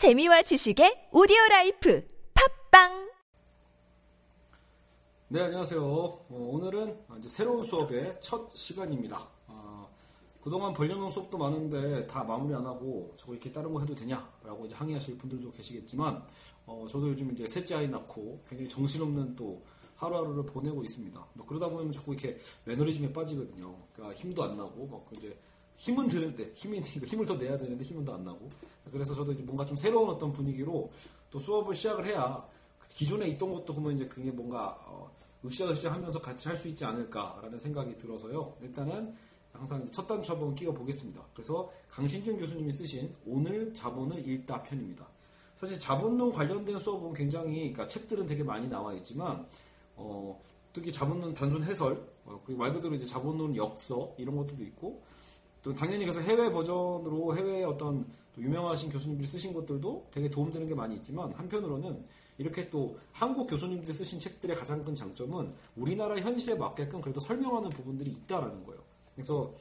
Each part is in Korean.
재미와 지식의 audio life 팟빵 네, 안녕하세요. 어, 오늘은 이제 새로운 수업의 첫 시간입니다. 어, 그동안 벌려놓은 수업도 많은데 다 마무리 안 하고 저거 이렇게 다른 거 해도 되냐라고 이제 항의하실 분들도 계시겠지만 어, 저도 요즘 이제 셋째 아이 낳고 굉장히 정신없는 또 하루하루를 보내고 있습니다. 뭐 그러다 보면 자꾸 이렇게 매너리즘에 빠지거든요. 그러니까 힘도 안 나고 막 이제 힘은 드는데 힘이 힘을 더 내야 되는데 힘은 더 안 나고 그래서 저도 뭔가 좀 새로운 어떤 분위기로 또 수업을 시작을 해야 기존에 있던 것도 보면 이제 그게 뭔가 어, 으쌰으쌰 하면서 같이 할 수 있지 않을까라는 생각이 들어서요. 일단은 항상 첫 단추 한번 끼워 보겠습니다. 그래서 강신준 교수님이 쓰신 오늘 자본을 읽다 편입니다. 사실 자본론 관련된 수업은 굉장히 그러니까 책들은 되게 많이 나와 있지만 어, 특히 자본론 단순 해설 어, 그리고 말 그대로 이제 자본론 역서 이런 것들도 있고 또 당연히 그래서 해외 버전으로 해외 어떤 유명하신 교수님들이 쓰신 것들도 되게 도움되는 게 많이 있지만 한편으로는 이렇게 또 한국 교수님들이 쓰신 책들의 가장 큰 장점은 우리나라 현실에 맞게끔 그래도 설명하는 부분들이 있다라는 거예요. 그래서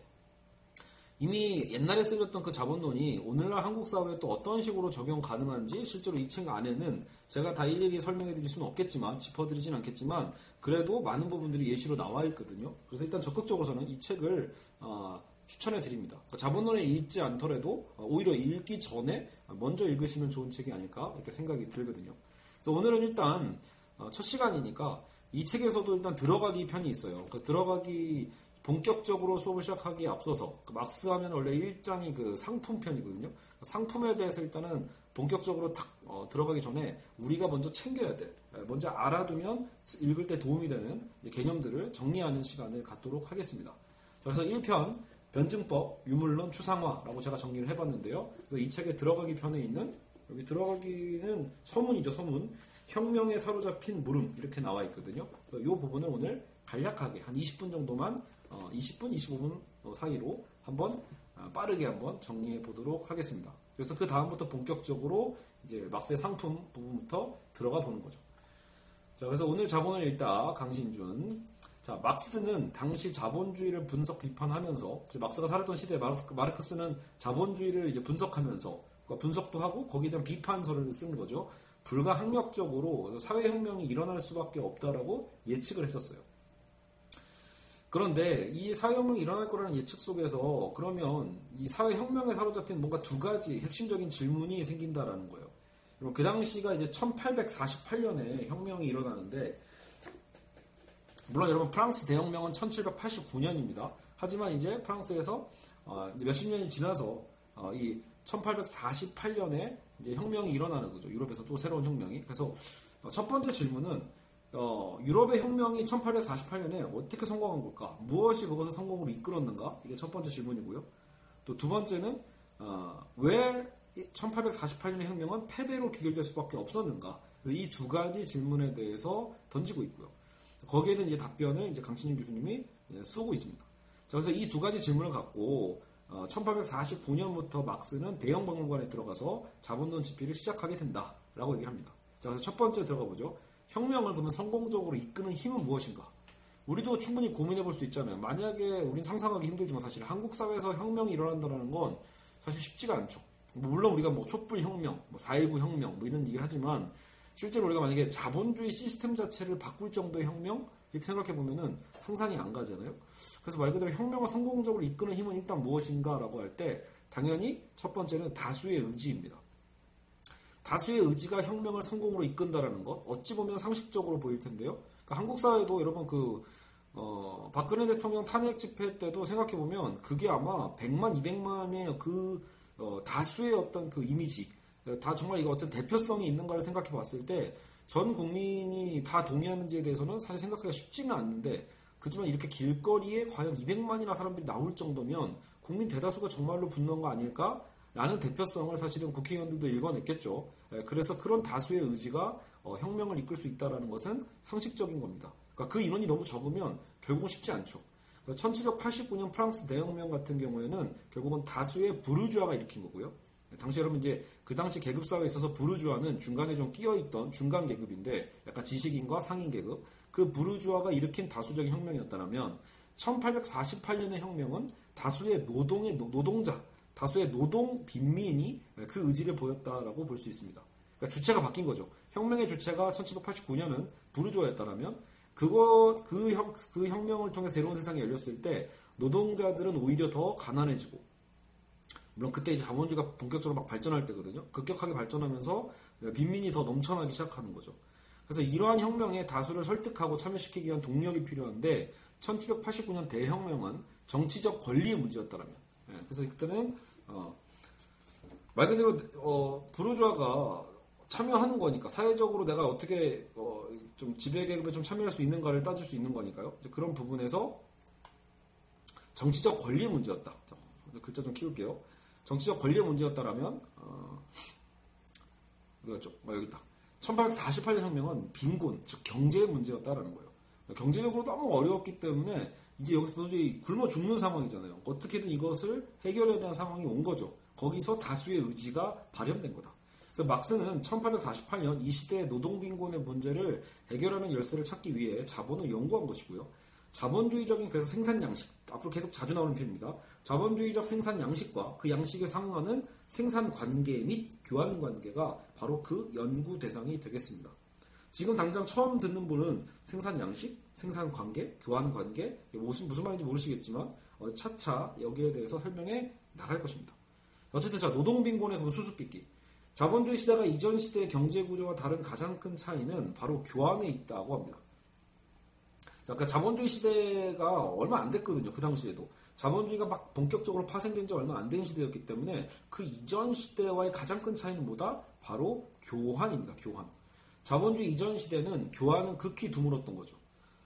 이미 옛날에 쓰였던 그 자본론이 오늘날 한국 사회에 또 어떤 식으로 적용 가능한지 실제로 이 책 안에는 제가 다 일일이 설명해 드릴 수는 없겠지만 짚어드리진 않겠지만 그래도 많은 부분들이 예시로 나와 있거든요. 그래서 일단 적극적으로 저는 이 책을 어, 추천해 드립니다. 그러니까 자본론을 읽지 않더라도 오히려 읽기 전에 먼저 읽으시면 좋은 책이 아닐까 이렇게 생각이 들거든요. 그래서 오늘은 일단 어, 첫 시간이니까 이 책에서도 일단 들어가기 편이 있어요. 그 들어가기 본격적으로 수업을 시작하기에 앞서서 그 막스 하면 원래 1장이 그 상품 편이거든요. 상품에 대해서 일단은 본격적으로 딱 어, 들어가기 전에 우리가 먼저 챙겨야 돼. 먼저 알아두면 읽을 때 도움이 되는 개념들을 정리하는 시간을 갖도록 하겠습니다. 그래서 1편 변증법, 유물론, 추상화라고 제가 정리를 해봤는데요. 그래서 이 책에 들어가기 편에 있는 여기 들어가기는 서문이죠, 서문. 혁명에 사로잡힌 물음 이렇게 나와 있거든요. 이 부분을 오늘 간략하게 한 20분 정도만 어, 20분, 25분 사이로 한번 어, 빠르게 한번 정리해 보도록 하겠습니다. 그래서 그 다음부터 본격적으로 이제 막세 상품 부분부터 들어가 보는 거죠. 자, 그래서 오늘 자본을 읽다 강신준 자, 막스는 당시 자본주의를 분석 비판하면서 막스가 살았던 시대에 마르크 스는 자본주의를 이제 분석하면서 그러니까 분석도 하고 거기에 대한 비판서를 쓴 거죠. 불가항력적으로 사회혁명이 일어날 수밖에 없다라고 예측을 했었어요. 그런데 이 사회혁명이 일어날 거라는 예측 속에서 그러면 이 사회혁명에 사로잡힌 뭔가 두 가지 핵심적인 질문이 생긴다라는 거예요. 그 당시가 이제 1848년에 혁명이 일어나는데 물론 여러분 프랑스 대혁명은 1789년입니다. 하지만 이제 프랑스에서 어, 몇십 년이 지나서 어, 이 1848년에 이제 혁명이 일어나는 거죠. 유럽에서 또 새로운 혁명이. 그래서 어, 첫 번째 질문은 어, 유럽의 혁명이 1848년에 어떻게 성공한 걸까? 무엇이 그것을 성공으로 이끌었는가? 이게 첫 번째 질문이고요. 또 두 번째는 어, 왜 1848년의 혁명은 패배로 귀결될 수밖에 없었는가? 이 두 가지 질문에 대해서 던지고 있고요. 거기에 대한 이제 답변을 이제 강신영 교수님이 쓰고 있습니다. 자, 그래서 이 두 가지 질문을 갖고 1849년부터 어, 막스는 대형 박물관에 들어가서 자본론 집필을 시작하게 된다라고 얘기를 합니다. 자, 그래서 첫 번째 들어가 보죠. 혁명을 그러면 성공적으로 이끄는 힘은 무엇인가? 우리도 충분히 고민해 볼 수 있잖아요. 만약에 우린 상상하기 힘들지만 사실 한국 사회에서 혁명이 일어난다는 건 사실 쉽지가 않죠. 물론 우리가 뭐 촛불 혁명, 뭐4.19 혁명 뭐 이런 얘기를 하지만 실제로 우리가 만약에 자본주의 시스템 자체를 바꿀 정도의 혁명 이렇게 생각해 보면은 상상이 안 가잖아요. 그래서 말 그대로 혁명을 성공적으로 이끄는 힘은 일단 무엇인가라고 할 때 당연히 첫 번째는 다수의 의지입니다. 다수의 의지가 혁명을 성공으로 이끈다라는 것 어찌 보면 상식적으로 보일 텐데요. 그러니까 한국 사회도 여러분 그 어, 박근혜 대통령 탄핵 집회 때도 생각해 보면 그게 아마 100만, 200만의 그 어, 다수의 어떤 그 이미지 다 정말 이거 어떤 대표성이 있는가를 생각해 봤을 때 전 국민이 다 동의하는지에 대해서는 사실 생각하기가 쉽지는 않는데 그지만 이렇게 길거리에 과연 200만이나 사람들이 나올 정도면 국민 대다수가 정말로 분노한 거 아닐까? 라는 대표성을 사실은 국회의원들도 읽어냈겠죠. 예, 그래서 그런 다수의 의지가 어, 혁명을 이끌 수 있다는 것은 상식적인 겁니다. 그러니까 그 인원이 너무 적으면 결국은 쉽지 않죠. 1789년 프랑스 대혁명 같은 경우에는 결국은 다수의 부르주아가 일으킨 거고요. 당시 여러분 이제 그 당시 계급 사회에 있어서 부르주아는 중간에 좀 끼어 있던 중간 계급인데 약간 지식인과 상인 계급 그 부르주아가 일으킨 다수적인 혁명이었다면 1848년의 혁명은 다수의 노동의 노동자 다수의 노동 빈민이 그 의지를 보였다라고 볼 수 있습니다. 그러니까 주체가 바뀐 거죠. 혁명의 주체가 1789년은 부르주아였다라면 그거 그, 혁, 그 혁명을 통해 새로운 세상이 열렸을 때 노동자들은 오히려 더 가난해지고 물론 그때 이제 자본주의가 본격적으로 막 발전할 때거든요. 급격하게 발전하면서 빈민이 더 넘쳐나기 시작하는 거죠. 그래서 이러한 혁명에 다수를 설득하고 참여시키기 위한 동력이 필요한데 1789년 대혁명은 정치적 권리의 문제였다라면 예, 그래서 그때는 어, 말 그대로 어, 부르주아가 참여하는 거니까 사회적으로 내가 어떻게 어, 좀 지배 계급에 좀 참여할 수 있는가를 따질 수 있는 거니까요. 그런 부분에서 정치적 권리의 문제였다. 자, 글자 좀 키울게요. 정치적 권리의 문제였다라면 어, 어디갔죠? 아, 여기 있다. 1848년 혁명은 빈곤, 즉 경제의 문제였다라는 거예요. 경제적으로 너무 어려웠기 때문에 이제 여기서 도저히 굶어 죽는 상황이잖아요. 어떻게든 이것을 해결해야 되는 상황이 온 거죠. 거기서 다수의 의지가 발현된 거다. 그래서 막스는 1848년 이 시대의 노동빈곤의 문제를 해결하는 열쇠를 찾기 위해 자본을 연구한 것이고요. 자본주의적인 그래서 생산 양식 앞으로 계속 자주 나오는 표현입니다. 자본주의적 생산 양식과 그 양식에 상응하는 생산 관계 및 교환 관계가 바로 그 연구 대상이 되겠습니다. 지금 당장 처음 듣는 분은 생산 양식, 생산 관계, 교환 관계 무슨 무슨 말인지 모르시겠지만 어, 차차 여기에 대해서 설명해 나갈 것입니다. 어쨌든 자 노동 빈곤의 그 수수께끼 자본주의 시대가 이전 시대의 경제 구조와 다른 가장 큰 차이는 바로 교환에 있다고 합니다. 자, 그러니까 자본주의 시대가 얼마 안 됐거든요. 그 당시에도. 자본주의가 막 본격적으로 파생된 지 얼마 안 된 시대였기 때문에 그 이전 시대와의 가장 큰 차이는 뭐다? 바로 교환입니다. 교환. 자본주의 이전 시대는 교환은 극히 드물었던 거죠.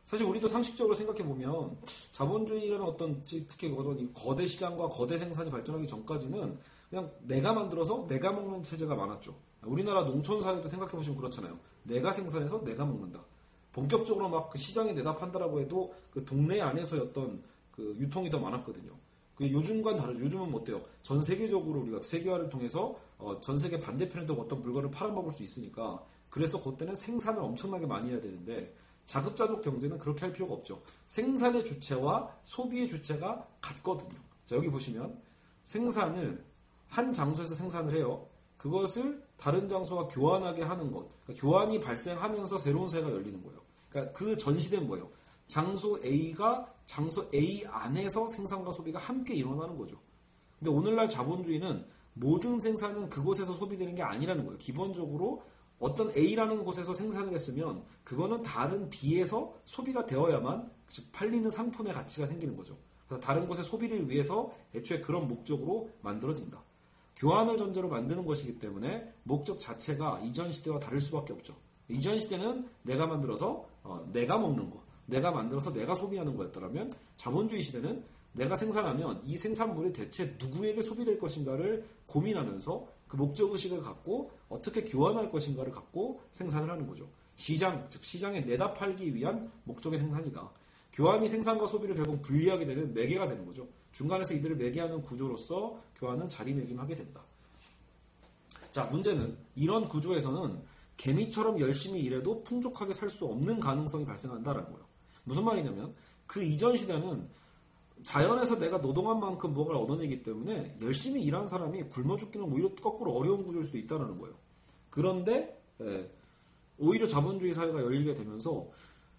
사실 우리도 상식적으로 생각해 보면 자본주의라는 어떤 특히 어떤 거대 시장과 거대 생산이 발전하기 전까지는 그냥 내가 만들어서 내가 먹는 체제가 많았죠. 우리나라 농촌 사회도 생각해 보시면 그렇잖아요. 내가 생산해서 내가 먹는다. 본격적으로 막 그 시장에 내다 판다라고 해도 그 동네 안에서였던 그 유통이 더 많았거든요. 그 요즘과는 다르죠. 요즘은 뭐 어때요? 전 세계적으로 우리가 세계화를 통해서 어, 전 세계 반대편에도 어떤 물건을 팔아먹을 수 있으니까 그래서 그때는 생산을 엄청나게 많이 해야 되는데 자급자족 경제는 그렇게 할 필요가 없죠. 생산의 주체와 소비의 주체가 같거든요. 자, 여기 보시면 생산을 한 장소에서 생산을 해요. 그것을 다른 장소와 교환하게 하는 것. 그러니까 교환이 발생하면서 새로운 세계가 열리는 거예요. 그러니까 그 전시된 뭐예요? 장소 A가 장소 A 안에서 생산과 소비가 함께 일어나는 거죠. 근데 오늘날 자본주의는 모든 생산은 그곳에서 소비되는 게 아니라는 거예요. 기본적으로 어떤 A라는 곳에서 생산을 했으면 그거는 다른 B에서 소비가 되어야만 즉 팔리는 상품의 가치가 생기는 거죠. 그래서 다른 곳의 소비를 위해서 애초에 그런 목적으로 만들어진다. 교환을 전제로 만드는 것이기 때문에 목적 자체가 이전 시대와 다를 수밖에 없죠. 이전 시대는 내가 만들어서 어, 내가 먹는 거, 내가 만들어서 내가 소비하는 거였더라면 자본주의 시대는 내가 생산하면 이 생산물이 대체 누구에게 소비될 것인가를 고민하면서 그 목적 의식을 갖고 어떻게 교환할 것인가를 갖고 생산을 하는 거죠. 시장, 즉 시장에 내다 팔기 위한 목적의 생산이다. 교환이 생산과 소비를 결국 분리하게 되는 매개가 되는 거죠. 중간에서 이들을 매개하는 구조로서 교환은 자리매김하게 된다. 자, 문제는 이런 구조에서는 개미처럼 열심히 일해도 풍족하게 살 수 없는 가능성이 발생한다라는 거예요. 무슨 말이냐면 그 이전 시대는 자연에서 내가 노동한 만큼 무언가를 얻어내기 때문에 열심히 일하는 사람이 굶어 죽기는 오히려 거꾸로 어려운 구조일 수도 있다는 거예요. 그런데 예, 오히려 자본주의 사회가 열리게 되면서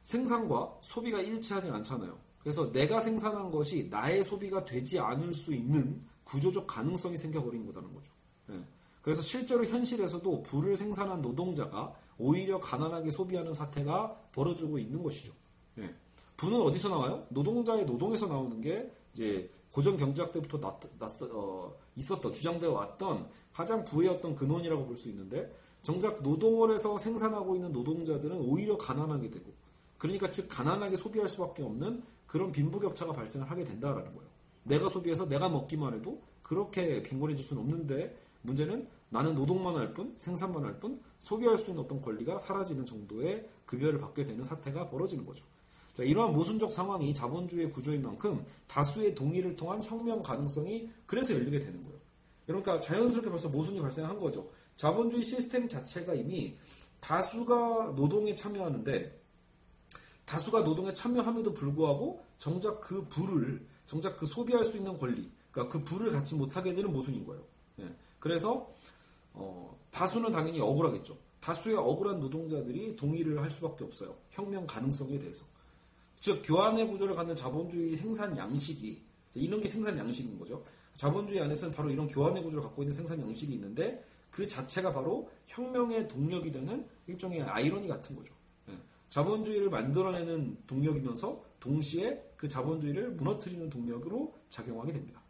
생산과 소비가 일치하지 않잖아요. 그래서 내가 생산한 것이 나의 소비가 되지 않을 수 있는 구조적 가능성이 생겨버린 거라는 거죠. 예. 그래서 실제로 현실에서도 불을 생산한 노동자가 오히려 가난하게 소비하는 사태가 벌어지고 있는 것이죠. 예. 부는 어디서 나와요? 노동자의 노동에서 나오는 게 이제 고전 경제학 때부터 났, 났, 어, 있었던 주장되어 왔던 가장 부의 어떤 근원이라고 볼 수 있는데 정작 노동원에서 생산하고 있는 노동자들은 오히려 가난하게 되고 그러니까 즉 가난하게 소비할 수밖에 없는 그런 빈부격차가 발생을 하게 된다라는 거예요. 내가 소비해서 내가 먹기만 해도 그렇게 빈곤해질 수는 없는데 문제는 나는 노동만 할 뿐, 생산만 할 뿐, 소비할 수 있는 어떤 권리가 사라지는 정도의 급여를 받게 되는 사태가 벌어지는 거죠. 자, 이러한 모순적 상황이 자본주의 구조인 만큼 다수의 동의를 통한 혁명 가능성이 그래서 열리게 되는 거예요. 그러니까 자연스럽게 벌써 모순이 발생한 거죠. 자본주의 시스템 자체가 이미 다수가 노동에 참여하는데 다수가 노동에 참여함에도 불구하고 정작 그 부를 정작 그 소비할 수 있는 권리 그러니까 그 부를 갖지 못하게 되는 모순인 거예요. 예. 그래서 어, 다수는 당연히 억울하겠죠. 다수의 억울한 노동자들이 동의를 할 수밖에 없어요. 혁명 가능성에 대해서. 즉 교환의 구조를 갖는 자본주의 생산 양식이 이런 게 생산 양식인 거죠. 자본주의 안에서는 바로 이런 교환의 구조를 갖고 있는 생산 양식이 있는데 그 자체가 바로 혁명의 동력이 되는 일종의 아이러니 같은 거죠. 예. 자본주의를 만들어내는 동력이면서 동시에 그 자본주의를 무너뜨리는 동력으로 작용하게 됩니다.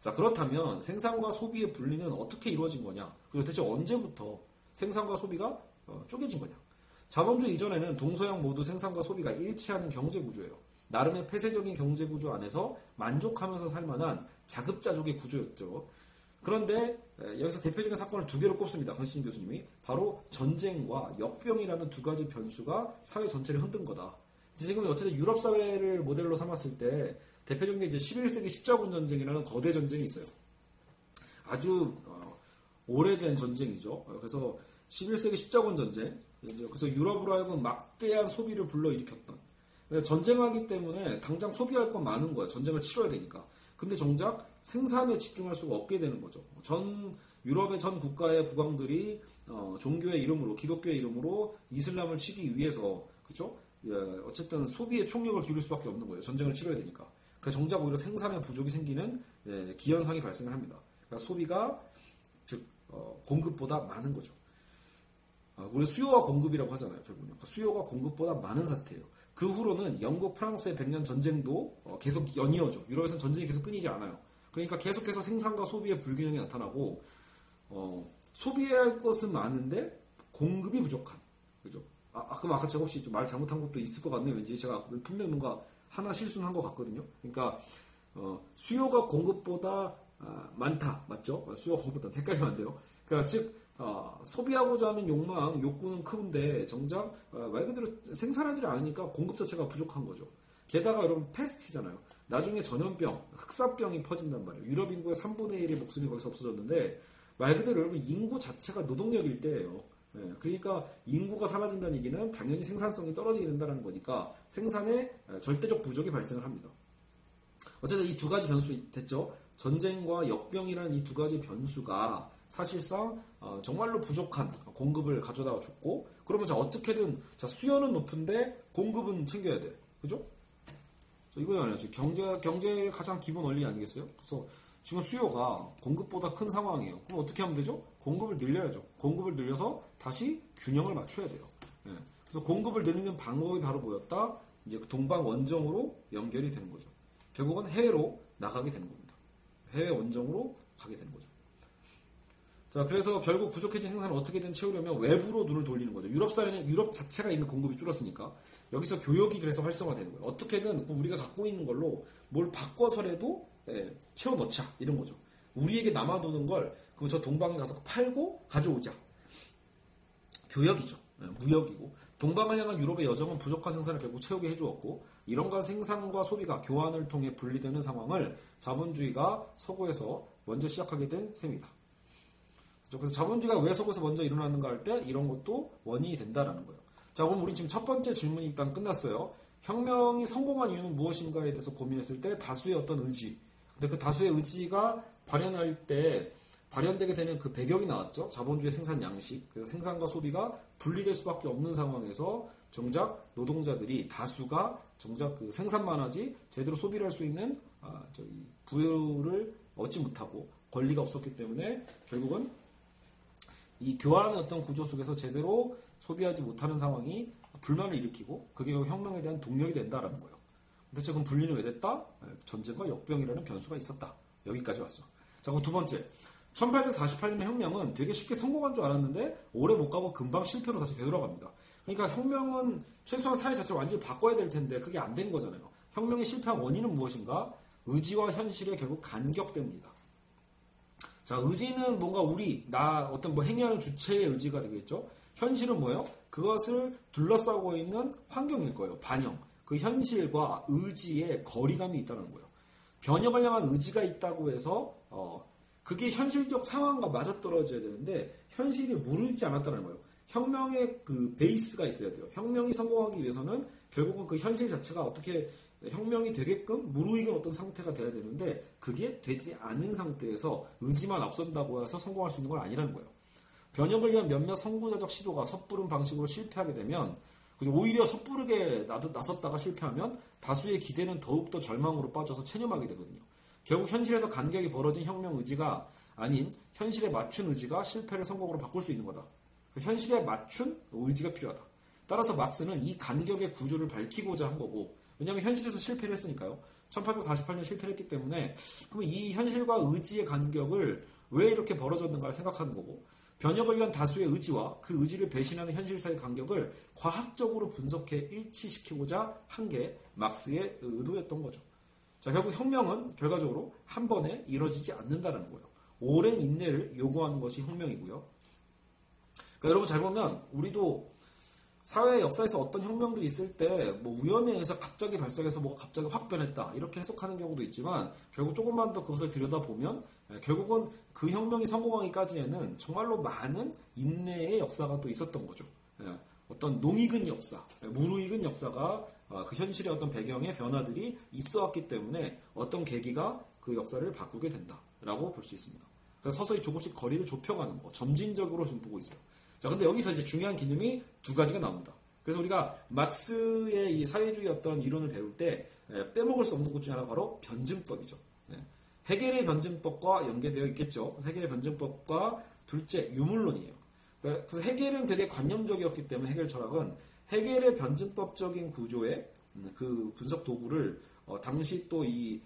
자 그렇다면 생산과 소비의 분리는 어떻게 이루어진 거냐? 그리고 대체 언제부터 생산과 소비가 어, 쪼개진 거냐? 자본주의 이전에는 동서양 모두 생산과 소비가 일치하는 경제 구조예요. 나름의 폐쇄적인 경제 구조 안에서 만족하면서 살만한 자급자족의 구조였죠. 그런데 여기서 대표적인 사건을 두 개로 꼽습니다. 강신 교수님이 바로 전쟁과 역병이라는 두 가지 변수가 사회 전체를 흔든 거다. 지금 어쨌든 유럽 사회를 모델로 삼았을 때 대표적인 게 이제 11세기 십자군 전쟁이라는 거대 전쟁이 있어요. 아주 어, 오래된 전쟁이죠. 그래서 11세기 십자군 전쟁, 그래서 유럽으로 하여금 막대한 소비를 불러일으켰던. 전쟁하기 때문에 당장 소비할 건 많은 거야. 전쟁을 치러야 되니까. 근데 정작 생산에 집중할 수가 없게 되는 거죠. 전 유럽의 전 국가의 국왕들이 어, 종교의 이름으로 기독교의 이름으로 이슬람을 치기 위해서 그죠? 예, 어쨌든 소비에 총력을 기울일 수밖에 없는 거예요. 전쟁을 치러야 되니까. 그 정작 오히려 생산의 부족이 생기는 예, 기현상이 발생을 합니다. 그러니까 소비가 즉 어, 공급보다 많은 거죠. 아, 우리 수요와 공급이라고 하잖아요. 결국은 그러니까 수요가 공급보다 많은 사태예요. 그 후로는 영국, 프랑스의 백년 전쟁도 어, 계속 연이어져. 유럽에서는 전쟁이 계속 끊이지 않아요. 그러니까 계속해서 생산과 소비의 불균형이 나타나고 어, 소비해야 할 것은 많은데 공급이 부족한. 그죠? 아, 아 그럼 아까 제가 혹시 말 잘못한 것도 있을 것 같네요. 왠지 제가 분명히 뭔가 하나 실수한 것 같거든요. 그러니까 어, 수요가 공급보다 아, 많다. 맞죠? 수요가 공급보다 헷갈리면 안 돼요. 그러니까 즉 어, 소비하고자 하는 욕망, 욕구는 큰데 정작 어, 말 그대로 생산하지 않으니까 공급 자체가 부족한 거죠. 게다가 여러분 패스트잖아요. 나중에 전염병, 흑사병이 퍼진단 말이에요. 유럽 인구의 3분의 1의 목숨이 거기서 없어졌는데 말 그대로 여러분 인구 자체가 노동력일 때예요. 예, 그러니까 인구가 사라진다는 얘기는 당연히 생산성이 떨어지게 된다는 거니까 생산에 절대적 부족이 발생을 합니다. 어쨌든 이 두 가지 변수 됐죠. 전쟁과 역병이라는 이 두 가지 변수가 사실상 어, 정말로 부족한 공급을 가져다 줬고 그러면 자 어떻게든 자 수요는 높은데 공급은 챙겨야 돼 그죠? 이거잖아요 경제 경제의 가장 기본 원리 아니겠어요? 그래서 지금 수요가 공급보다 큰 상황이에요. 그럼 어떻게 하면 되죠? 공급을 늘려야죠. 공급을 늘려서 다시 균형을 맞춰야 돼요. 예. 그래서 공급을 늘리는 방법이 바로 뭐였다? 이제 그 동방 원정으로 연결이 되는 거죠. 결국은 해외로 나가게 되는 겁니다. 해외 원정으로 가게 되는 거죠. 자, 그래서 결국 부족해진 생산을 어떻게든 채우려면 외부로 눈을 돌리는 거죠. 유럽 사회는 유럽 자체가 있는 공급이 줄었으니까 여기서 교역이 그래서 활성화되는 거예요. 어떻게든 우리가 갖고 있는 걸로 뭘 바꿔서라도 예, 채워 넣자 이런 거죠. 우리에게 남아도는 걸 그럼 저 동방에 가서 팔고 가져오자. 교역이죠. 예, 무역이고 동방을 향한 유럽의 여정은 부족한 생산을 결국 채우게 해주었고 이런가 생산과 소비가 교환을 통해 분리되는 상황을 자본주의가 서구에서 먼저 시작하게 된 셈이다. 그렇죠? 그래서 자본주의가 왜 서구에서 먼저 일어나는가 할 때 이런 것도 원인이 된다라는 거예요. 자, 그럼 우리 지금 첫 번째 질문이 일단 끝났어요. 혁명이 성공한 이유는 무엇인가에 대해서 고민했을 때 다수의 어떤 의지. 근데 그 다수의 의지가 발현할 때 발현되게 되는 그 배경이 나왔죠. 자본주의 생산 양식. 그래서 생산과 소비가 분리될 수밖에 없는 상황에서 정작 노동자들이 다수가 정작 그 생산만 하지 제대로 소비를 할 수 있는 아, 저기 부여를 얻지 못하고 권리가 없었기 때문에 결국은 이 교환의 어떤 구조 속에서 제대로 소비하지 못하는 상황이 불만을 일으키고 그게 혁명에 대한 동력이 된다라는 거예요. 대체 그럼 분리는 왜 됐다? 네, 전쟁과 역병이라는 변수가 있었다. 여기까지 왔어. 자, 그럼 두 번째. 1848년의 혁명은 되게 쉽게 성공한 줄 알았는데 오래 못 가고 금방 실패로 다시 되돌아갑니다. 그러니까 혁명은 최소한 사회 자체를 완전히 바꿔야 될 텐데 그게 안 된 거잖아요. 혁명의 실패한 원인은 무엇인가? 의지와 현실의 결국 간격 때문이다. 자, 의지는 뭔가 우리, 나, 어떤 뭐 행위하는 주체의 의지가 되겠죠? 현실은 뭐예요? 그것을 둘러싸고 있는 환경일 거예요. 반영. 그 현실과 의지의 거리감이 있다는 거예요. 변혁을 향한 의지가 있다고 해서, 어, 그게 현실적 상황과 맞아떨어져야 되는데, 현실이 무르익지 않았다는 거예요. 혁명의 그 베이스가 있어야 돼요. 혁명이 성공하기 위해서는 결국은 그 현실 자체가 어떻게 혁명이 되게끔 무르익은 어떤 상태가 돼야 되는데 그게 되지 않은 상태에서 의지만 앞선다고 해서 성공할 수 있는 건 아니라는 거예요. 변혁을 위한 몇몇 선구자적 시도가 섣부른 방식으로 실패하게 되면 오히려 섣부르게 나섰다가 실패하면 다수의 기대는 더욱더 절망으로 빠져서 체념하게 되거든요. 결국 현실에서 간격이 벌어진 혁명 의지가 아닌 현실에 맞춘 의지가 실패를 성공으로 바꿀 수 있는 거다. 현실에 맞춘 의지가 필요하다. 따라서 막스는 이 간격의 구조를 밝히고자 한 거고 왜냐하면 현실에서 실패를 했으니까요. 1848년 실패를 했기 때문에 그러면 이 현실과 의지의 간격을 왜 이렇게 벌어졌는가를 생각하는 거고 변혁을 위한 다수의 의지와 그 의지를 배신하는 현실 사의 간격을 과학적으로 분석해 일치시키고자 한 게 막스의 의도였던 거죠. 자, 결국 혁명은 결과적으로 한 번에 이루어지지 않는다는 거예요. 오랜 인내를 요구하는 것이 혁명이고요. 그러니까 여러분 잘 보면 우리도 사회 역사에서 어떤 혁명들이 있을 때 뭐 우연에 의해서 갑자기 발생해서 뭐가 갑자기 확 변했다 이렇게 해석하는 경우도 있지만 결국 조금만 더 그것을 들여다보면 예, 결국은 그 혁명이 성공하기까지에는 정말로 많은 인내의 역사가 또 있었던 거죠. 예, 어떤 농익은 역사, 예, 무르익은 역사가 아, 그 현실의 어떤 배경의 변화들이 있어 왔기 때문에 어떤 계기가 그 역사를 바꾸게 된다라고 볼 수 있습니다. 그래서 서서히 조금씩 거리를 좁혀가는 거, 점진적으로 좀 보고 있어요. 자, 근데 여기서 이제 중요한 개념이 두 가지가 나옵니다. 그래서 우리가 막스의 이 사회주의 어떤 이론을 배울 때 빼먹을 수 없는 것 중에 하나가 바로 변증법이죠. 해겔의 변증법과 연계되어 있겠죠. 해겔의 변증법과 둘째 유물론이에요. 그래서 해겔은 되게 관념적이었기 때문에 해겔 철학은 해겔의 변증법적인 구조의 음, 그 분석 도구를 어, 당시 또 이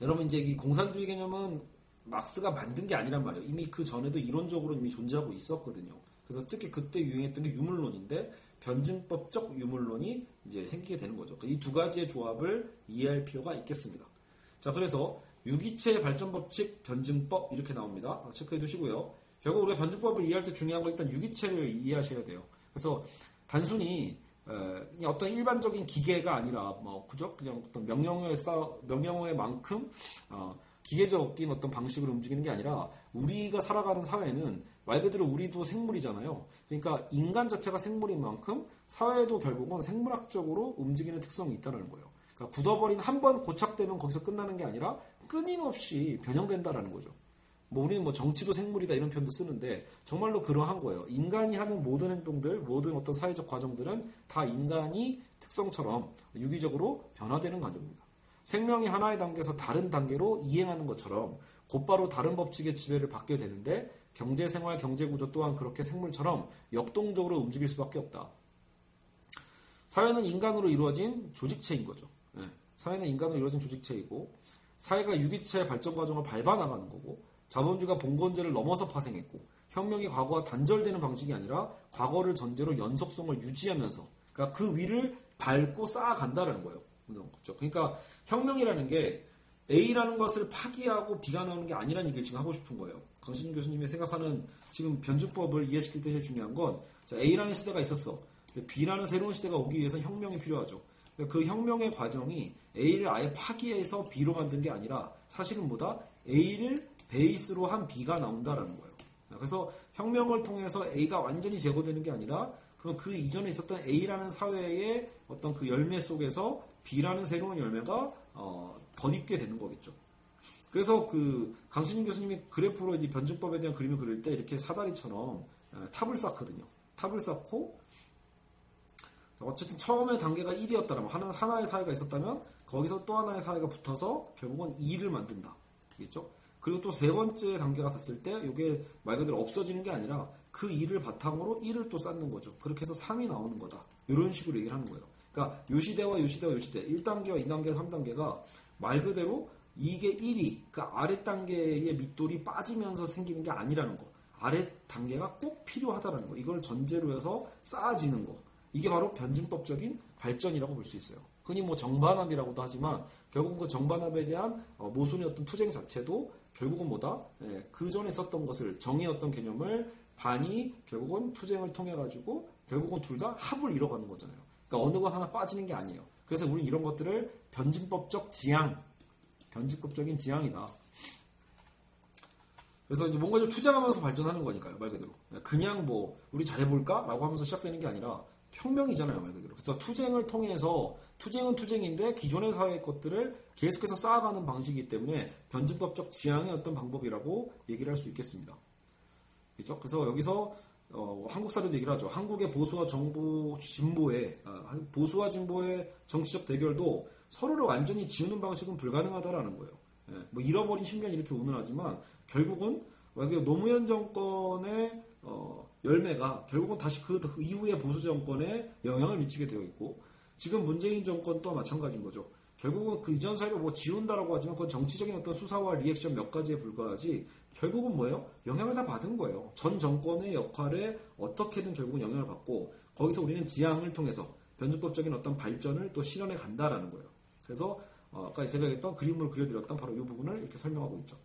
여러분 이제 이 공산주의 개념은 막스가 만든 게 아니란 말이에요. 이미 그 전에도 이론적으로 이미 존재하고 있었거든요. 그래서 특히 그때 유행했던 게 유물론인데 변증법적 유물론이 이제 생기게 되는 거죠. 이 두 가지의 조합을 이해할 필요가 있겠습니다. 자, 그래서 유기체 발전 법칙 변증법 이렇게 나옵니다. 체크해 두시고요. 결국 우리가 변증법을 이해할 때 중요한 건 일단 유기체를 이해하셔야 돼요. 그래서 단순히 어떤 일반적인 기계가 아니라 뭐 그죠? 그냥 어떤 명령어의 명령어의 만큼 어, 기계적인 어떤 방식으로 움직이는 게 아니라 우리가 살아가는 사회는 말 그대로 우리도 생물이잖아요. 그러니까 인간 자체가 생물인 만큼 사회도 결국은 생물학적으로 움직이는 특성이 있다는 거예요. 그러니까 굳어버린 한 번 고착되면 거기서 끝나는 게 아니라 끊임없이 변형된다라는 거죠. 뭐 우리는 뭐 정치도 생물이다 이런 표현도 쓰는데 정말로 그러한 거예요. 인간이 하는 모든 행동들, 모든 어떤 사회적 과정들은 다 인간이 특성처럼 유기적으로 변화되는 과정입니다. 생명이 하나의 단계에서 다른 단계로 이행하는 것처럼 곧바로 다른 법칙의 지배를 받게 되는데 경제 생활, 경제 구조 또한 그렇게 생물처럼 역동적으로 움직일 수밖에 없다. 사회는 인간으로 이루어진 조직체인 거죠. 네. 사회는 인간으로 이루어진 조직체이고 사회가 유기체의 발전 과정을 밟아 나가는 거고 자본주의가 봉건제를 넘어서 파생했고 혁명이 과거와 단절되는 방식이 아니라 과거를 전제로 연속성을 유지하면서 그러니까 그 위를 밟고 쌓아간다는 거예요. 그렇죠. 그러니까 혁명이라는 게 A라는 것을 파기하고 B가 나오는 게 아니라는 얘기를 지금 하고 싶은 거예요. 강신 교수님이 생각하는 지금 변증법을 이해시킬 때 제일 중요한 건 A라는 시대가 있었어. B라는 새로운 시대가 오기 위해서 혁명이 필요하죠. 그 혁명의 과정이 A를 아예 파기해서 B로 만든 게 아니라 사실은 뭐다? A를 베이스로 한 B가 나온다라는 거예요. 그래서 혁명을 통해서 A가 완전히 제거되는 게 아니라 그럼 그 이전에 있었던 A라는 사회의 어떤 그 열매 속에서 B라는 새로운 열매가 어, 덧입게 되는 거겠죠. 그래서 그 강수진 교수님이 그래프로 이제 변증법에 대한 그림을 그릴 때 이렇게 사다리처럼 어, 탑을 쌓거든요. 탑을 쌓고 어쨌든 처음에 단계가 1이었다면 하나, 하나의 사회가 있었다면 거기서 또 하나의 사회가 붙어서 결국은 2를 만든다. 겠죠? 그리고 또 세 번째 단계가 됐을 때 이게 말 그대로 없어지는 게 아니라 그 2를 바탕으로 1을 또 쌓는 거죠. 그렇게 해서 3이 나오는 거다. 이런 식으로 얘기를 하는 거예요. 그러니까 요 시대와 요 시대와 요 시대 1단계와 2단계, 3단계가 말 그대로 이게 1위, 그 아래 단계의 밑돌이 빠지면서 생기는 게 아니라는 거. 아래 단계가 꼭 필요하다는 거. 이걸 전제로 해서 쌓아지는 거. 이게 바로 변증법적인 발전이라고 볼 수 있어요. 흔히 뭐 정반합이라고도 하지만 결국 그 정반합에 대한 어, 모순의 어떤 투쟁 자체도 결국은 뭐다? 예, 그 전에 썼던 것을 정의 어떤 개념을 반이 결국은 투쟁을 통해 가지고 결국은 둘 다 합을 이뤄가는 거잖아요. 그러니까 어느 거 하나 빠지는 게 아니에요. 그래서 우리는 이런 것들을 변증법적 지향, 변증법적인 지향이다. 그래서 이제 뭔가 좀 투쟁하면서 발전하는 거니까요, 말 그대로. 그냥 뭐, 우리 잘해볼까? 라고 하면서 시작되는 게 아니라, 혁명이잖아요, 말 그대로. 그래서 투쟁을 통해서 투쟁은 투쟁인데 기존의 사회의 것들을 계속해서 쌓아가는 방식이기 때문에 변증법적 지향의 어떤 방법이라고 얘기를 할 수 있겠습니다. 그렇죠? 그래서 여기서 어, 한국 사례도 얘기를 하죠. 한국의 보수와 정부 진보의 아, 보수와 진보의 정치적 대결도 서로를 완전히 지우는 방식은 불가능하다라는 거예요. 예, 뭐 잃어버린 10년 이렇게 운운하지만 결국은 노무현 정권의 어, 열매가 결국은 다시 그 이후의 보수 정권에 영향을 미치게 되어 있고 지금 문재인 정권도 마찬가지인 거죠. 결국은 그 이전 사회를 뭐 지운다라고 하지만 그건 정치적인 어떤 수사와 리액션 몇 가지에 불과하지 결국은 뭐예요? 영향을 다 받은 거예요. 전 정권의 역할에 어떻게든 결국은 영향을 받고 거기서 우리는 지향을 통해서 변증법적인 어떤 발전을 또 실현해 간다라는 거예요. 그래서 어, 아까 제가 했던 그림을 그려드렸던 바로 이 부분을 이렇게 설명하고 있죠.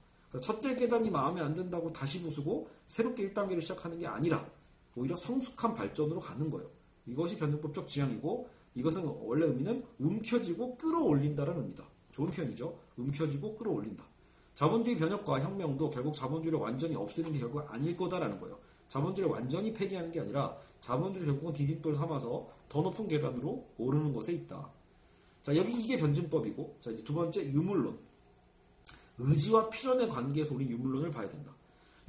첫째 계단이 마음에 안 든다고 다시 부수고 새롭게 1단계를 시작하는 게 아니라 오히려 성숙한 발전으로 가는 거예요. 이것이 변증법적 지향이고 이것은 원래 의미는 움켜쥐고 끌어올린다는 의미다. 좋은 표현이죠. 움켜쥐고 끌어올린다. 자본주의 변혁과 혁명도 결국 자본주의를 완전히 없애는 게 결국 아닐 거다라는 거예요. 자본주의를 완전히 폐기하는 게 아니라 자본주의 결국은 디딤돌 삼아서 더 높은 계단으로 오르는 것에 있다. 자, 여기 이게 변증법이고, 자, 이제 두 번째 유물론. 의지와 필연의 관계에서 우리 유물론을 봐야 된다.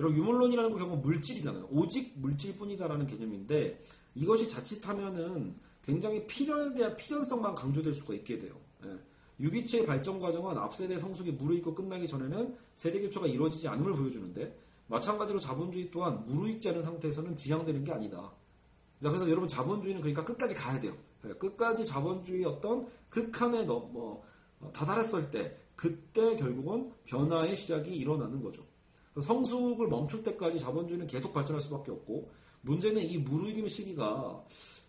여러분, 유물론이라는 건 결국 물질이잖아요. 오직 물질뿐이다라는 개념인데, 이것이 자칫하면은 굉장히 필연에 대한 필연성만 강조될 수가 있게 돼요. 예. 유기체의 발전 과정은 앞세대 성숙이 무르익고 끝나기 전에는 세대 교체가 이루어지지 않음을 보여주는데 마찬가지로 자본주의 또한 무르익지 않은 상태에서는 지향되는 게 아니다. 그래서 여러분 자본주의는 그러니까 끝까지 가야 돼요. 예. 끝까지 자본주의 어떤 극한에 너, 뭐, 어, 다다랐을 때 그때 결국은 변화의 시작이 일어나는 거죠. 성숙을 멈출 때까지 자본주의는 계속 발전할 수밖에 없고 문제는 이 무르익임의 시기가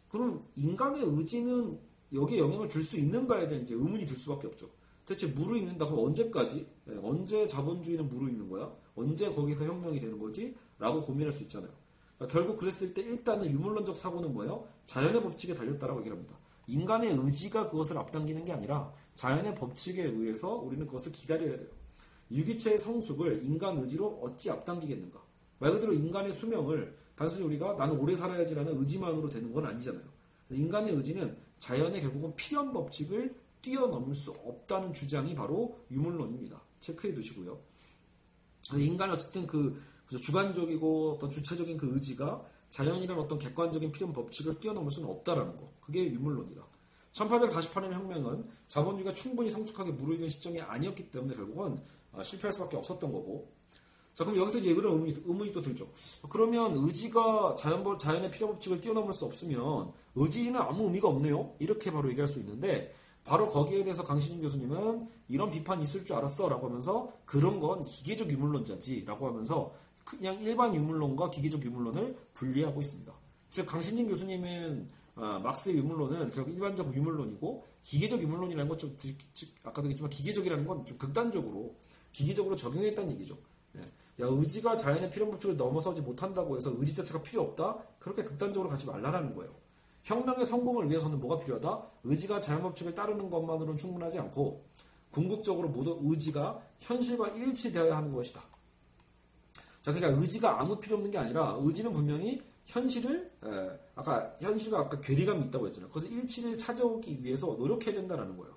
그럼 인간의 의지는 여기에 영향을 줄 수 있는가에 대한 이제 의문이 들 수밖에 없죠. 대체 무르익는다 그럼 언제까지? 네, 언제 자본주의는 무르익는 거야? 언제 거기서 혁명이 되는 거지? 라고 고민할 수 있잖아요. 그러니까 결국 그랬을 때 일단은 유물론적 사고는 뭐예요? 자연의 법칙에 달렸다라고 얘기를 합니다. 인간의 의지가 그것을 앞당기는 게 아니라 자연의 법칙에 의해서 우리는 그것을 기다려야 돼요. 유기체의 성숙을 인간 의지로 어찌 앞당기겠는가? 말 그대로 인간의 수명을 단순히 우리가 나는 오래 살아야지라는 의지만으로 되는 건 아니잖아요. 인간의 의지는 자연의 결국은 필연 법칙을 뛰어넘을 수 없다는 주장이 바로 유물론입니다. 체크해 두시고요. 인간은 어쨌든 그 주관적이고 어떤 주체적인 그 의지가 자연이란 어떤 객관적인 필연 법칙을 뛰어넘을 수는 없다라는 거. 그게 유물론이다. 1848년 혁명은 자본주의가 충분히 성숙하게 무르익은 시점이 아니었기 때문에 결국은 아, 실패할 수밖에 없었던 거고 자, 그럼 여기서 이제 그런 의문이, 의문이 또 들죠. 그러면 의지가 자연, 자연의 필요 법칙을 뛰어넘을 수 없으면 의지는 아무 의미가 없네요? 이렇게 바로 얘기할 수 있는데, 바로 거기에 대해서 강신준 교수님은 이런 비판이 있을 줄 알았어 라고 하면서 그런 건 기계적 유물론자지 라고 하면서 그냥 일반 유물론과 기계적 유물론을 분리하고 있습니다. 즉, 강신진 교수님은 아, 막스의 유물론은 결국 일반적 유물론이고 기계적 유물론이라는 건 좀 아까도 얘기했지만 기계적이라는 건 좀 극단적으로 기계적으로 적용했다는 얘기죠. 야, 의지가 자연의 필연 법칙을 넘어서지 못한다고 해서 의지 자체가 필요 없다? 그렇게 극단적으로 가지 말라라는 거예요. 혁명의 성공을 위해서는 뭐가 필요하다? 의지가 자연 법칙을 따르는 것만으로는 충분하지 않고 궁극적으로 모두 의지가 현실과 일치되어야 하는 것이다. 자, 그러니까 의지가 아무 필요 없는 게 아니라 의지는 분명히 현실을 에, 아까 현실과 아까 괴리감이 있다고 했잖아요. 그래서 일치를 찾아오기 위해서 노력해야 된다는 거예요.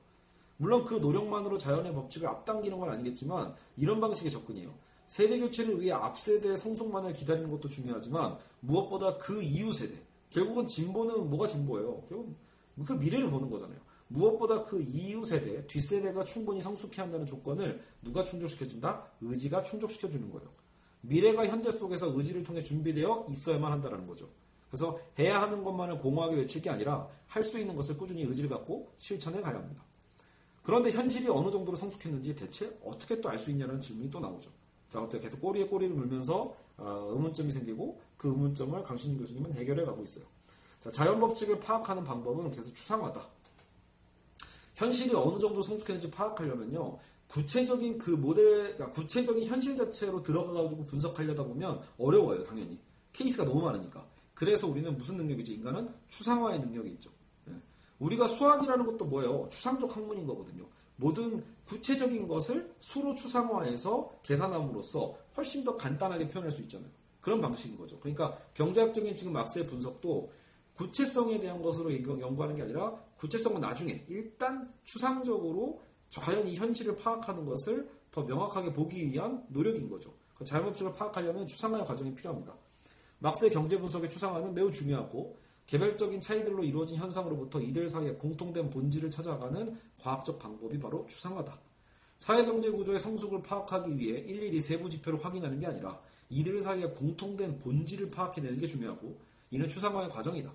물론 그 노력만으로 자연의 법칙을 앞당기는 건 아니겠지만 이런 방식의 접근이에요. 세대 교체를 위해 앞세대의 성숙만을 기다리는 것도 중요하지만 무엇보다 그 이후 세대 결국은 진보는 뭐가 진보예요? 결국 그 미래를 보는 거잖아요. 무엇보다 그 이후 세대, 뒷세대가 충분히 성숙해야 한다는 조건을 누가 충족시켜준다? 의지가 충족시켜주는 거예요. 미래가 현재 속에서 의지를 통해 준비되어 있어야만 한다는 거죠. 그래서 해야 하는 것만을 공허하게 외칠 게 아니라 할 수 있는 것을 꾸준히 의지를 갖고 실천해 가야 합니다. 그런데 현실이 어느 정도로 성숙했는지 대체 어떻게 또 알 수 있냐는 질문이 또 나오죠. 자, 어떻게 계속 꼬리에 꼬리를 물면서 어, 의문점이 생기고 그 의문점을 강신진 교수님은 해결해 가고 있어요. 자, 자연 법칙을 파악하는 방법은 계속 추상화다. 현실이 어느 정도 성숙했는지 파악하려면요. 구체적인 그 모델, 그러니까 구체적인 현실 자체로 들어가가지고 분석하려다 보면 어려워요, 당연히. 케이스가 너무 많으니까. 그래서 우리는 무슨 능력이죠? 인간은 추상화의 능력이 있죠. 네. 우리가 수학이라는 것도 뭐예요? 추상적 학문인 거거든요. 모든 구체적인 것을 수로 추상화해서 계산함으로써 훨씬 더 간단하게 표현할 수 있잖아요. 그런 방식인 거죠. 그러니까 경제학적인 지금 막스의 분석도 구체성에 대한 것으로 연구하는 게 아니라 구체성은 나중에 일단 추상적으로 과연 이 현실을 파악하는 것을 더 명확하게 보기 위한 노력인 거죠. 그 자연법칙을 파악하려면 추상화의 과정이 필요합니다. 막스의 경제 분석의 추상화는 매우 중요하고 개별적인 차이들로 이루어진 현상으로부터 이들 사이의 공통된 본질을 찾아가는 과학적 방법이 바로 추상화다. 사회경제 구조의 성숙을 파악하기 위해 일일이 세부 지표를 확인하는 게 아니라 이들 사이의 공통된 본질을 파악해내는 게 중요하고 이는 추상화의 과정이다.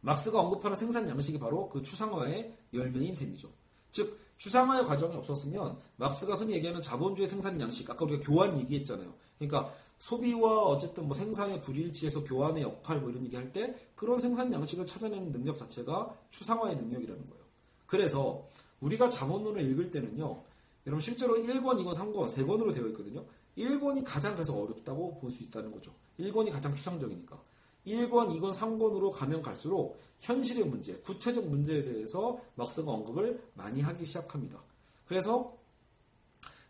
막스가 언급하는 생산 양식이 바로 그 추상화의 열매인 셈이죠. 즉 추상화의 과정이 없었으면 막스가 흔히 얘기하는 자본주의 생산 양식 아까 우리가 교환 얘기했잖아요. 그러니까 소비와 어쨌든 뭐 생산의 불일치에서 교환의 역할 뭐 이런 얘기 할 때 그런 생산 양식을 찾아내는 능력 자체가 추상화의 능력이라는 거예요. 그래서 우리가 자본론을 읽을 때는요. 여러분 실제로 1권, 2권, 3권, 3권으로 되어 있거든요. 1권이 가장 그래서 어렵다고 볼 수 있다는 거죠. 1권이 가장 추상적이니까. 1권, 2권, 3권으로 가면 갈수록 현실의 문제, 구체적 문제에 대해서 막스가 언급을 많이 하기 시작합니다. 그래서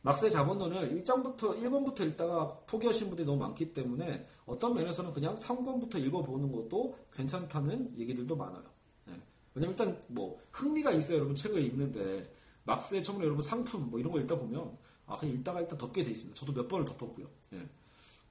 막스의 자본론을 1장부터 1권부터 읽다가 포기하신 분들이 너무 많기 때문에 어떤 면에서는 그냥 3권부터 읽어보는 것도 괜찮다는 얘기들도 많아요. 네. 왜냐면 일단 뭐 흥미가 있어요, 여러분 책을 읽는데 막스의 처음에 여러분 상품 뭐 이런 거 읽다 보면 아 그냥 읽다가 일단 덮게 돼 있습니다. 저도 몇 번을 덮었고요. 네.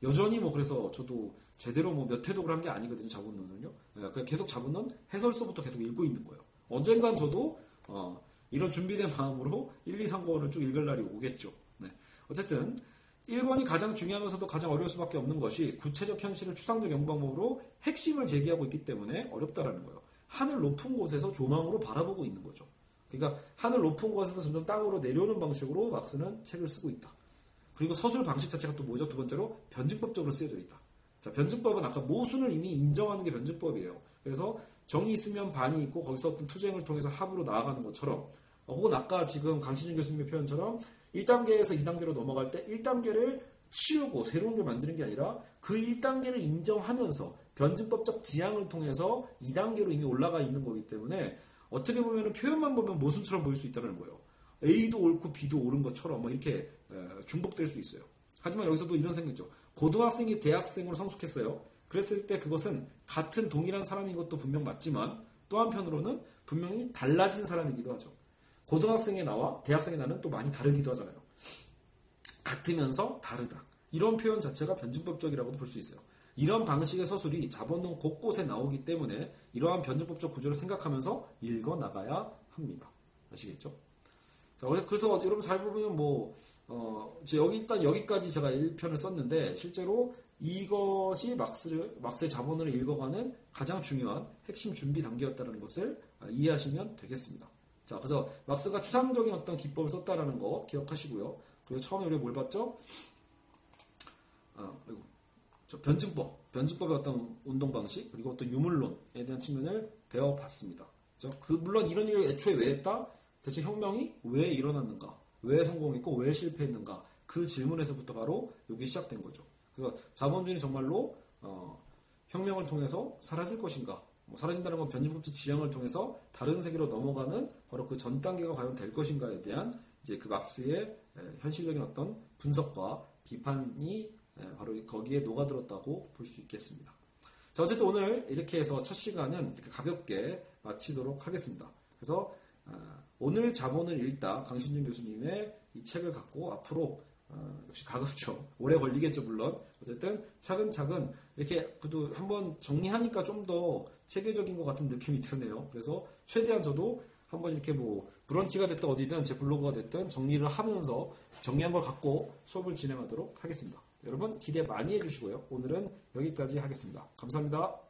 여전히 뭐 그래서 저도 제대로 뭐 몇 회독을 한 게 아니거든요, 자본론은요. 네, 그냥 계속 자본론 해설서부터 계속 읽고 있는 거예요. 언젠간 저도 어, 이런 준비된 마음으로 1, 2, 3권을 쭉 읽을 날이 오겠죠. 네. 어쨌든 1권이 가장 중요하면서도 가장 어려울 수밖에 없는 것이 구체적 현실을 추상적 연구 방법으로 핵심을 제기하고 있기 때문에 어렵다라는 거예요. 하늘 높은 곳에서 조망으로 바라보고 있는 거죠. 그러니까 하늘 높은 곳에서 점점 땅으로 내려오는 방식으로 막스는 책을 쓰고 있다. 그리고 서술 방식 자체가 또 뭐죠? 두 번째로 변증법적으로 쓰여져 있다. 자, 변증법은 아까 모순을 이미 인정하는 게 변증법이에요. 그래서 정이 있으면 반이 있고 거기서 어떤 투쟁을 통해서 합으로 나아가는 것처럼 어, 혹은 아까 지금 강신준 교수님의 표현처럼 1단계에서 2단계로 넘어갈 때 1단계를 치우고 새로운 걸 만드는 게 아니라 그 1단계를 인정하면서 변증법적 지향을 통해서 2단계로 이미 올라가 있는 거기 때문에 어떻게 보면 표현만 보면 모순처럼 보일 수 있다는 거예요. A도 옳고 B도 옳은 것처럼 뭐 이렇게 중복될 수 있어요. 하지만 여기서도 이런 생각이죠. 고등학생이 대학생으로 성숙했어요. 그랬을 때 그것은 같은 동일한 사람인 것도 분명 맞지만 또 한편으로는 분명히 달라진 사람이기도 하죠. 고등학생의 나와 대학생의 나는 또 많이 다르기도 하잖아요. 같으면서 다르다. 이런 표현 자체가 변증법적이라고도 볼 수 있어요. 이런 방식의 서술이 자본론 곳곳에 나오기 때문에 이러한 변증법적 구조를 생각하면서 읽어 나가야 합니다. 아시겠죠? 자, 그래서 여러분 잘 보면 뭐, 어, 여기 일단 여기까지 제가 1편을 썼는데 실제로 이것이 막스를, 막스의 자본을 읽어가는 가장 중요한 핵심 준비 단계였다는 것을 이해하시면 되겠습니다. 자, 그래서 막스가 추상적인 어떤 기법을 썼다라는 거 기억하시고요. 그리고 처음에 우리가 뭘 봤죠? 아, 아이고. 저 변증법, 변증법의 어떤 운동 방식, 그리고 어떤 유물론에 대한 측면을 배워봤습니다. 그 물론 이런 일을 애초에 왜 했다? 대체 혁명이 왜 일어났는가? 왜 성공했고 왜 실패했는가? 그 질문에서부터 바로 여기 시작된 거죠. 그래서 자본주의는 정말로 어, 혁명을 통해서 사라질 것인가? 뭐 사라진다는 건 변증법적 지향을 통해서 다른 세계로 넘어가는 바로 그 전 단계가 과연 될 것인가에 대한 이제 그 막스의 현실적인 어떤 분석과 비판이 바로 거기에 녹아들었다고 볼 수 있겠습니다. 자, 어쨌든 오늘 이렇게 해서 첫 시간은 이렇게 가볍게 마치도록 하겠습니다. 그래서 아, 오늘 자본을 읽다 강신준 교수님의 이 책을 갖고 앞으로 어, 역시 가급적 오래 걸리겠죠 물론 어쨌든 차근차근 이렇게 그래도 한번 정리하니까 좀 더 체계적인 것 같은 느낌이 드네요. 그래서 최대한 저도 한번 이렇게 뭐 브런치가 됐든 어디든 제 블로그가 됐든 정리를 하면서 정리한 걸 갖고 수업을 진행하도록 하겠습니다. 여러분 기대 많이 해주시고요. 오늘은 여기까지 하겠습니다. 감사합니다.